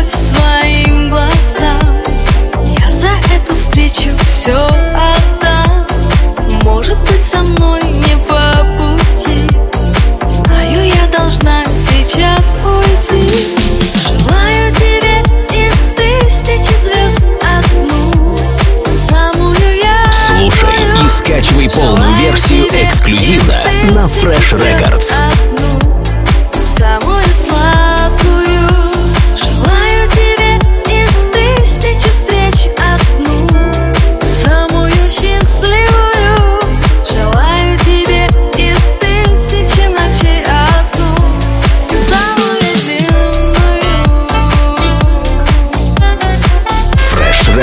любовь своим глазам. Я за эту встречу все отдам. Может быть со мной не по пути. Знаю, я должна сейчас уйти. Желаю тебе из тысячи звезд одну. Самую я Слушай и скачивай полную версию эксклюзивно на Fresh Records.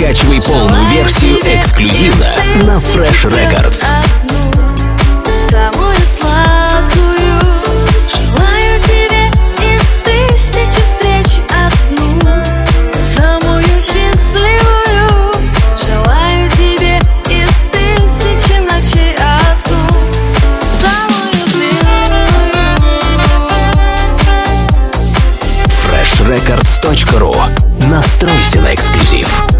Скачивай полную версию эксклюзивно на Fresh Records. Самую сладкую. Желаю тебе из тысячи встреч одну. Самую счастливую. Желаю тебе из тысячи ночей одну. Самую длинную. Freshrecords.ru Настройся на эксклюзив.